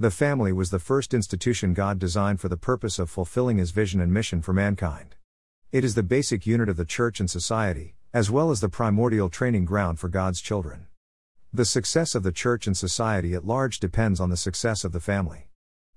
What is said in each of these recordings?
The family was the first institution God designed for the purpose of fulfilling His vision and mission for mankind. It is the basic unit of the church and society, as well as the primordial training ground for God's children. The success of the church and society at large depends on the success of the family.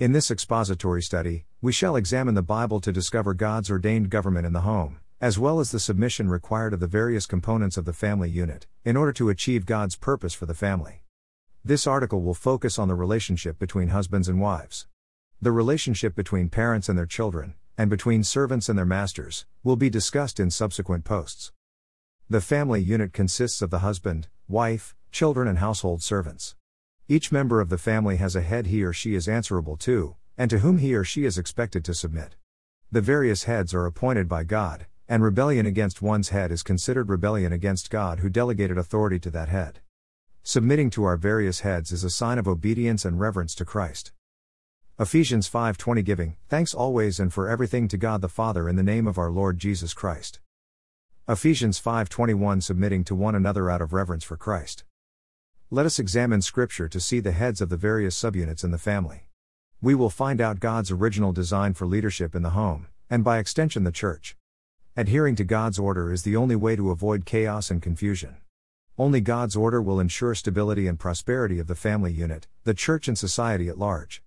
In this expository study, we shall examine the Bible to discover God's ordained government in the home, as well as the submission required of the various components of the family unit, in order to achieve God's purpose for the family. This article will focus on the relationship between husbands and wives. The relationship between parents and their children, and between servants and their masters, will be discussed in subsequent posts. The family unit consists of the husband, wife, children, and household servants. Each member of the family has a head he or she is answerable to, and to whom he or she is expected to submit. The various heads are appointed by God, and rebellion against one's head is considered rebellion against God who delegated authority to that head. Submitting to our various heads is a sign of obedience and reverence to Christ. Ephesians 5:20 Giving thanks always and for everything to God the Father in the name of our Lord Jesus Christ. Ephesians 5:21 Submitting to one another out of reverence for Christ. Let us examine scripture to see the heads of the various subunits in the family. We will find out God's original design for leadership in the home, and by extension the church. Adhering to God's order is the only way to avoid chaos and confusion. Only God's order will ensure stability and prosperity of the family unit, the church and society at large.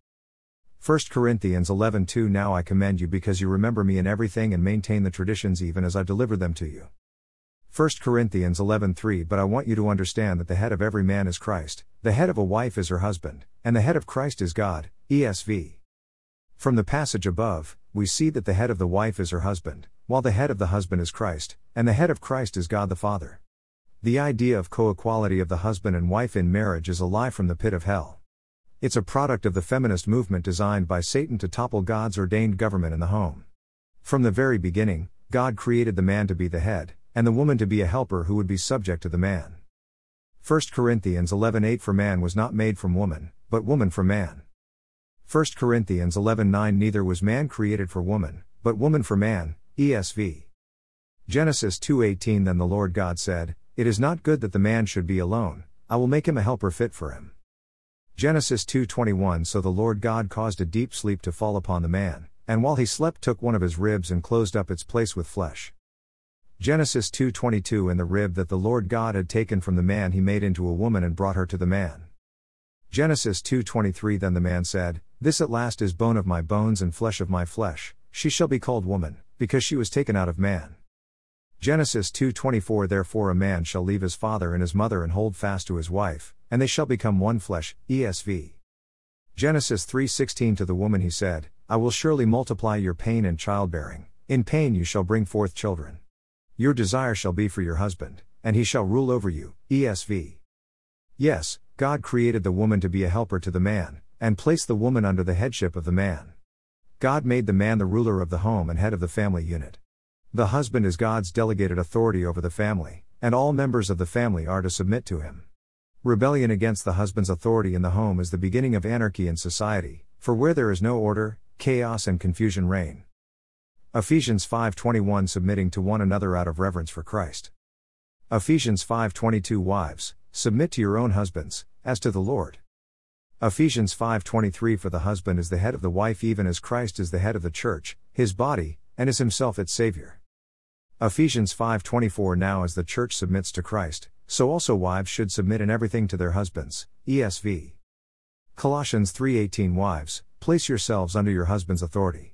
1 Corinthians 11:2 Now I commend you because you remember me in everything and maintain the traditions even as I delivered them to you. 1 Corinthians 11:3 But I want you to understand that the head of every man is Christ, the head of a wife is her husband, and the head of Christ is God. ESV. From the passage above, we see that the head of the wife is her husband, while the head of the husband is Christ, and the head of Christ is God the Father. The idea of co-equality of the husband and wife in marriage is a lie from the pit of hell. It's a product of the feminist movement designed by Satan to topple God's ordained government in the home. From the very beginning, God created the man to be the head, and the woman to be a helper who would be subject to the man. 1 Corinthians 11:8 For man was not made from woman, but woman from man. 1 Corinthians 11:9 Neither was man created for woman, but woman for man. ESV. Genesis 2:18 Then the Lord God said, It is not good that the man should be alone, I will make him a helper fit for him. Genesis 2:21 So the Lord God caused a deep sleep to fall upon the man, and while he slept took one of his ribs and closed up its place with flesh. Genesis 2:22 And the rib that the Lord God had taken from the man he made into a woman and brought her to the man. Genesis 2:23 Then the man said, This at last is bone of my bones and flesh of my flesh, she shall be called woman, because she was taken out of man. Genesis 2:24 Therefore a man shall leave his father and his mother and hold fast to his wife, and they shall become one flesh. ESV. Genesis 3:16 To the woman he said, I will surely multiply your pain and childbearing. In pain you shall bring forth children. Your desire shall be for your husband, and he shall rule over you. ESV. Yes, God created the woman to be a helper to the man, and placed the woman under the headship of the man. God made the man the ruler of the home and head of the family unit. The husband is God's delegated authority over the family, and all members of the family are to submit to him. Rebellion against the husband's authority in the home is the beginning of anarchy in society, for where there is no order, chaos and confusion reign. Ephesians 5:21 submitting to one another out of reverence for Christ. Ephesians 5:22 Wives, submit to your own husbands as to the Lord. Ephesians 5:23 For the husband is the head of the wife even as Christ is the head of the church, his body, and is himself its savior. Ephesians 5:24 Now as the church submits to Christ, so also wives should submit in everything to their husbands. ESV. Colossians 3:18 Wives, place yourselves under your husband's authority.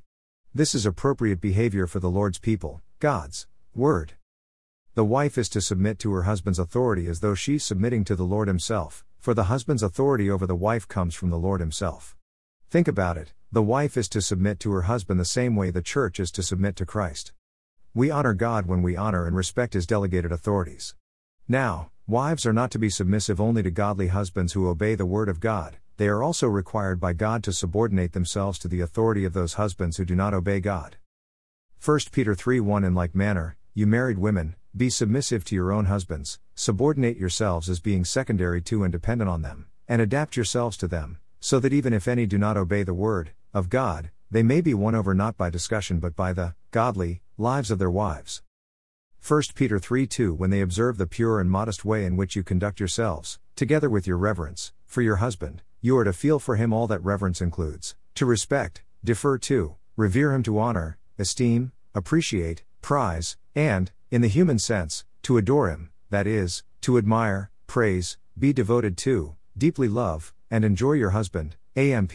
This is appropriate behavior for the Lord's people, God's word. The wife is to submit to her husband's authority as though she's submitting to the Lord himself, for the husband's authority over the wife comes from the Lord himself. Think about it, the wife is to submit to her husband the same way the church is to submit to Christ. We honor God when we honor and respect his delegated authorities. Now, wives are not to be submissive only to godly husbands who obey the word of God, they are also required by God to subordinate themselves to the authority of those husbands who do not obey God. 1 Peter 3 1 In like manner, you married women, be submissive to your own husbands, subordinate yourselves as being secondary to and dependent on them, and adapt yourselves to them, so that even if any do not obey the word of God, they may be won over not by discussion but by the godly lives of their wives. 1 Peter 3 2 When they observe the pure and modest way in which you conduct yourselves, together with your reverence, for your husband, you are to feel for him all that reverence includes to respect, defer to, revere him to honor, esteem, appreciate, prize, and, in the human sense, to adore him, that is, to admire, praise, be devoted to, deeply love, and enjoy your husband, AMP.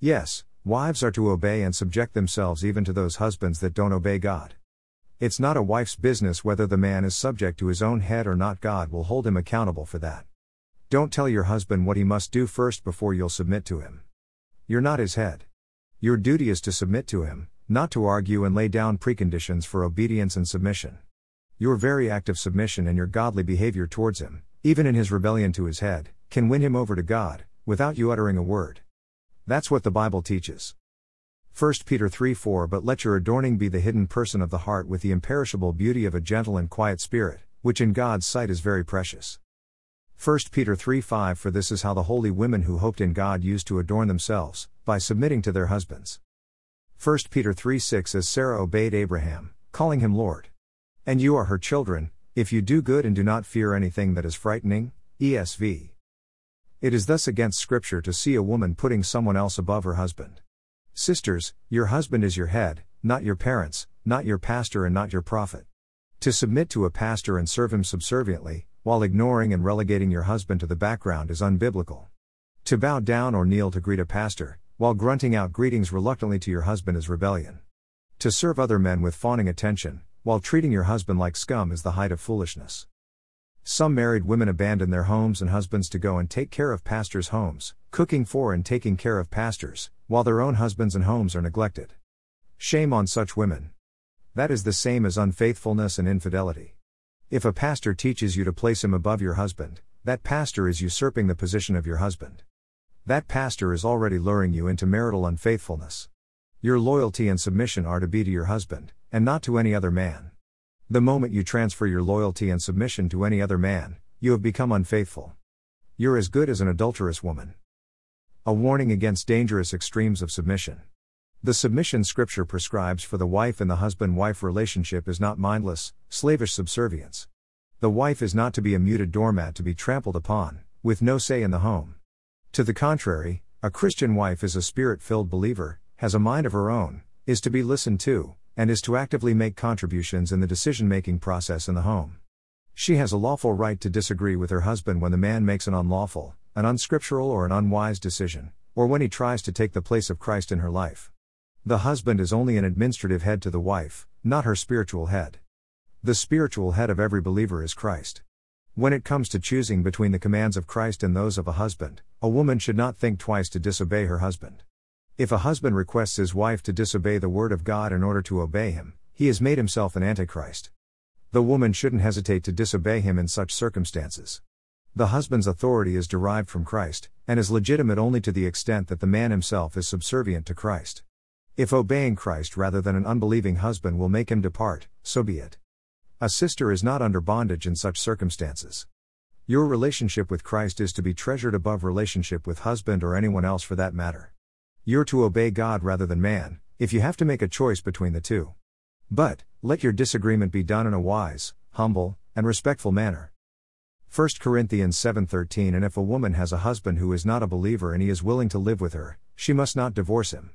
Yes, wives are to obey and subject themselves even to those husbands that don't obey God. It's not a wife's business whether the man is subject to his own head or not, God will hold him accountable for that. Don't tell your husband what he must do first before you'll submit to him. You're not his head. Your duty is to submit to him, not to argue and lay down preconditions for obedience and submission. Your very act of submission and your godly behavior towards him, even in his rebellion to his head, can win him over to God, without you uttering a word. That's what the Bible teaches. 1 Peter 3 4 But let your adorning be the hidden person of the heart with the imperishable beauty of a gentle and quiet spirit, which in God's sight is very precious. 1 Peter 3 5 For this is how the holy women who hoped in God used to adorn themselves, by submitting to their husbands. 1 Peter 3 6 As Sarah obeyed Abraham, calling him Lord. And you are her children, if you do good and do not fear anything that is frightening. ESV. It is thus against Scripture to see a woman putting someone else above her husband. Sisters, your husband is your head, not your parents, not your pastor, and not your prophet. To submit to a pastor and serve him subserviently, while ignoring and relegating your husband to the background, is unbiblical. To bow down or kneel to greet a pastor, while grunting out greetings reluctantly to your husband, is rebellion. To serve other men with fawning attention, while treating your husband like scum, is the height of foolishness. Some married women abandon their homes and husbands to go and take care of pastors' homes, cooking for and taking care of pastors, while their own husbands and homes are neglected. Shame on such women. That is the same as unfaithfulness and infidelity. If a pastor teaches you to place him above your husband, that pastor is usurping the position of your husband. That pastor is already luring you into marital unfaithfulness. Your loyalty and submission are to be to your husband, and not to any other man. The moment you transfer your loyalty and submission to any other man, you have become unfaithful. You're as good as an adulterous woman. A warning against dangerous extremes of submission. The submission scripture prescribes for the wife and the husband wife relationship is not mindless, slavish subservience. The wife is not to be a muted doormat to be trampled upon, with no say in the home. To the contrary, a Christian wife is a spirit filled believer, has a mind of her own, is to be listened to, and is to actively make contributions in the decision making process in the home. She has a lawful right to disagree with her husband when the man makes an unlawful, an unscriptural, or an unwise decision, or when he tries to take the place of Christ in her life. The husband is only an administrative head to the wife, not her spiritual head. The spiritual head of every believer is Christ. When it comes to choosing between the commands of Christ and those of a husband, a woman should not think twice to disobey her husband. If a husband requests his wife to disobey the word of God in order to obey him, he has made himself an antichrist. The woman shouldn't hesitate to disobey him in such circumstances. The husband's authority is derived from Christ, and is legitimate only to the extent that the man himself is subservient to Christ. If obeying Christ rather than an unbelieving husband will make him depart, so be it. A sister is not under bondage in such circumstances. Your relationship with Christ is to be treasured above relationship with husband or anyone else for that matter. You're to obey God rather than man, if you have to make a choice between the two. But, let your disagreement be done in a wise, humble, and respectful manner. 1 Corinthians 7:13 And if a woman has a husband who is not a believer and he is willing to live with her, she must not divorce him.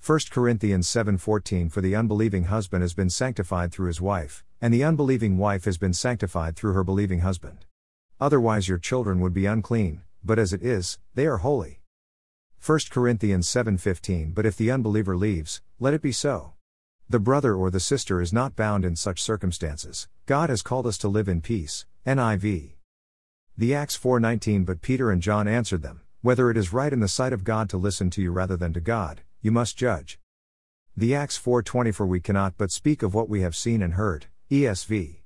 1 Corinthians 7:14 For the unbelieving husband has been sanctified through his wife, and the unbelieving wife has been sanctified through her believing husband. Otherwise your children would be unclean, but as it is, they are holy. 1 Corinthians 7:15 But if the unbeliever leaves, let it be so. The brother or the sister is not bound in such circumstances. God has called us to live in peace. NIV. The Acts 4:19 But Peter and John answered them, whether it is right in the sight of God to listen to you rather than to God, you must judge. The Acts 4:20 For we cannot but speak of what we have seen and heard. ESV.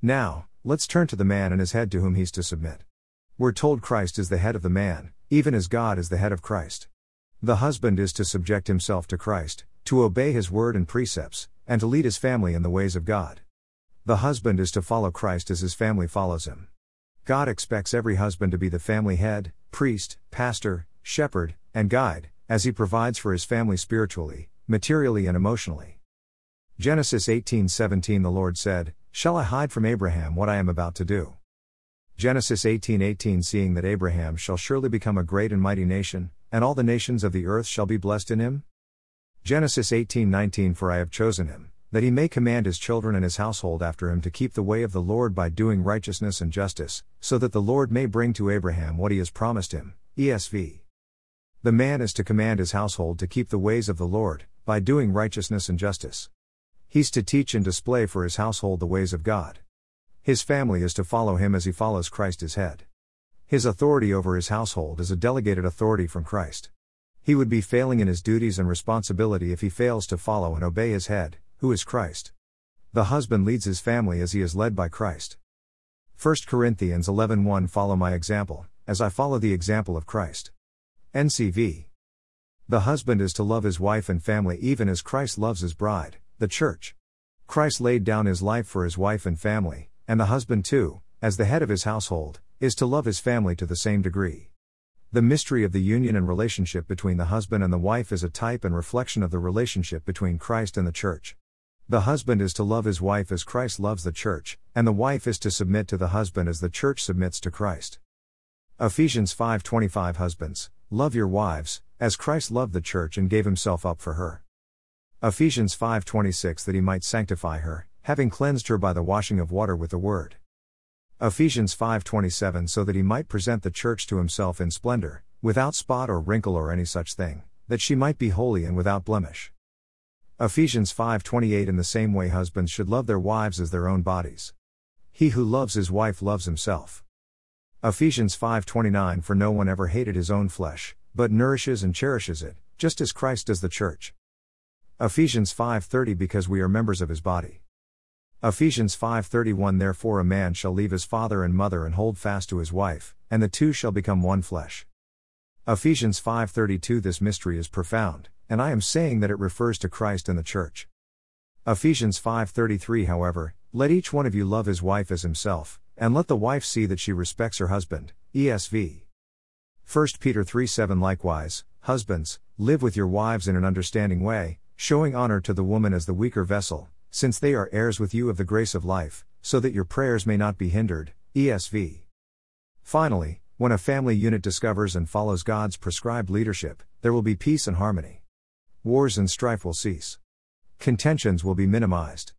Now, let's turn to the man and his head to whom he's to submit. We're told Christ is the head of the man, even as God is the head of Christ. The husband is to subject himself to Christ, to obey his word and precepts, and to lead his family in the ways of God. The husband is to follow Christ as his family follows him. God expects every husband to be the family head, priest, pastor, shepherd, and guide, as he provides for his family spiritually, materially, and emotionally. Genesis 18:17 The Lord said, "Shall I hide from Abraham what I am about to do?" Genesis 18:18 Seeing that Abraham shall surely become a great and mighty nation, and all the nations of the earth shall be blessed in him? Genesis 18:19 For I have chosen him, that he may command his children and his household after him to keep the way of the Lord by doing righteousness and justice, so that the Lord may bring to Abraham what he has promised him. ESV. The man is to command his household to keep the ways of the Lord, by doing righteousness and justice. He's to teach and display for his household the ways of God. His family is to follow him as he follows Christ his head. His authority over his household is a delegated authority from Christ. He would be failing in his duties and responsibility if he fails to follow and obey his head, who is Christ. The husband leads his family as he is led by Christ. 1 Corinthians 11:1 Follow my example, as I follow the example of Christ. NCV. The husband is to love his wife and family even as Christ loves his bride, the church. Christ laid down his life for his wife and family, and the husband too, as the head of his household, is to love his family to the same degree. The mystery of the union and relationship between the husband and the wife is a type and reflection of the relationship between Christ and the church. The husband is to love his wife as Christ loves the church, and the wife is to submit to the husband as the church submits to Christ. Ephesians 5:25 Husbands, love your wives, as Christ loved the church and gave himself up for her. Ephesians 5:26 that he might sanctify her, having cleansed her by the washing of water with the word. Ephesians 5:27 so that he might present the church to himself in splendor, without spot or wrinkle or any such thing, that she might be holy and without blemish. Ephesians 5:28 in the same way husbands should love their wives as their own bodies. He who loves his wife loves himself. Ephesians 5:29 For no one ever hated his own flesh, but nourishes and cherishes it, just as Christ does the church. Ephesians 5:30 Because we are members of his body. Ephesians 5:31 Therefore a man shall leave his father and mother and hold fast to his wife, and the two shall become one flesh. Ephesians 5:32 This mystery is profound, and I am saying that it refers to Christ and the church. Ephesians 5:33 However, let each one of you love his wife as himself, and let the wife see that she respects her husband. ESV. 1 Peter 3:7 Likewise, husbands, live with your wives in an understanding way, showing honor to the woman as the weaker vessel, since they are heirs with you of the grace of life, so that your prayers may not be hindered. ESV. Finally, when a family unit discovers and follows God's prescribed leadership, there will be peace and harmony. Wars and strife will cease. Contentions will be minimized.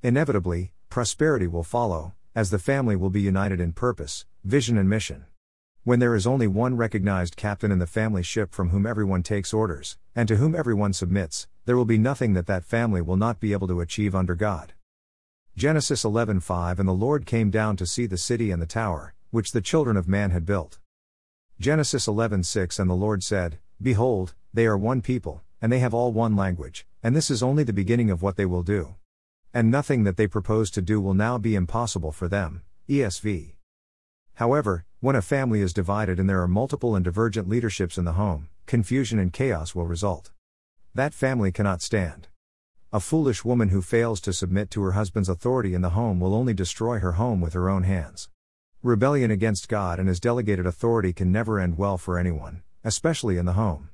Inevitably, prosperity will follow, as the family will be united in purpose, vision, and mission. When there is only one recognized captain in the family ship from whom everyone takes orders, and to whom everyone submits, there will be nothing that that family will not be able to achieve under God. Genesis 11:5 And the Lord came down to see the city and the tower, which the children of man had built. Genesis 11:6 And the Lord said, Behold, they are one people, and they have all one language, and this is only the beginning of what they will do. And nothing that they propose to do will now be impossible for them. ESV. However, when a family is divided and there are multiple and divergent leaderships in the home, confusion and chaos will result. That family cannot stand. A foolish woman who fails to submit to her husband's authority in the home will only destroy her home with her own hands. Rebellion against God and his delegated authority can never end well for anyone, especially in the home.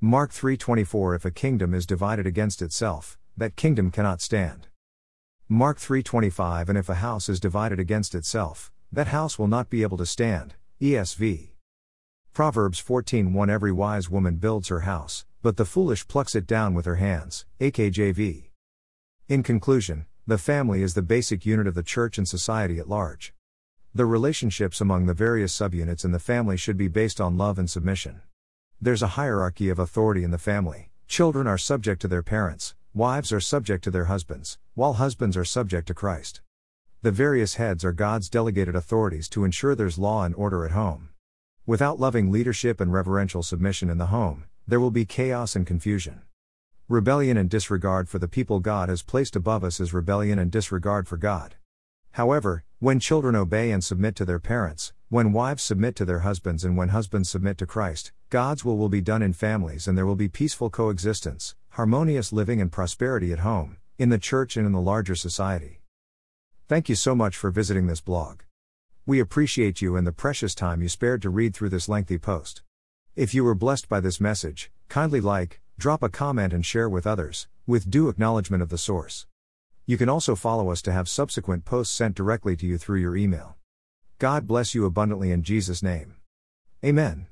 Mark 3:24 If a kingdom is divided against itself, that kingdom cannot stand. Mark 3:25 And if a house is divided against itself, that house will not be able to stand. ESV. Proverbs 14:1 Every wise woman builds her house, but the foolish plucks it down with her hands. AKJV. In conclusion, the family is the basic unit of the church and society at large. The relationships among the various subunits in the family should be based on love and submission. There's a hierarchy of authority in the family. Children are subject to their parents, wives are subject to their husbands, while husbands are subject to Christ. The various heads are God's delegated authorities to ensure there's law and order at home. Without loving leadership and reverential submission in the home, there will be chaos and confusion. Rebellion and disregard for the people God has placed above us is rebellion and disregard for God. However, when children obey and submit to their parents, when wives submit to their husbands, and when husbands submit to Christ, God's will will be done in families and there will be peaceful coexistence, harmonious living, and prosperity at home, in the church, and in the larger society. Thank you so much for visiting this blog. We appreciate you and the precious time you spared to read through this lengthy post. If you were blessed by this message, kindly like, drop a comment, and share with others, with due acknowledgement of the source. You can also follow us to have subsequent posts sent directly to you through your email. God bless you abundantly in Jesus' name. Amen.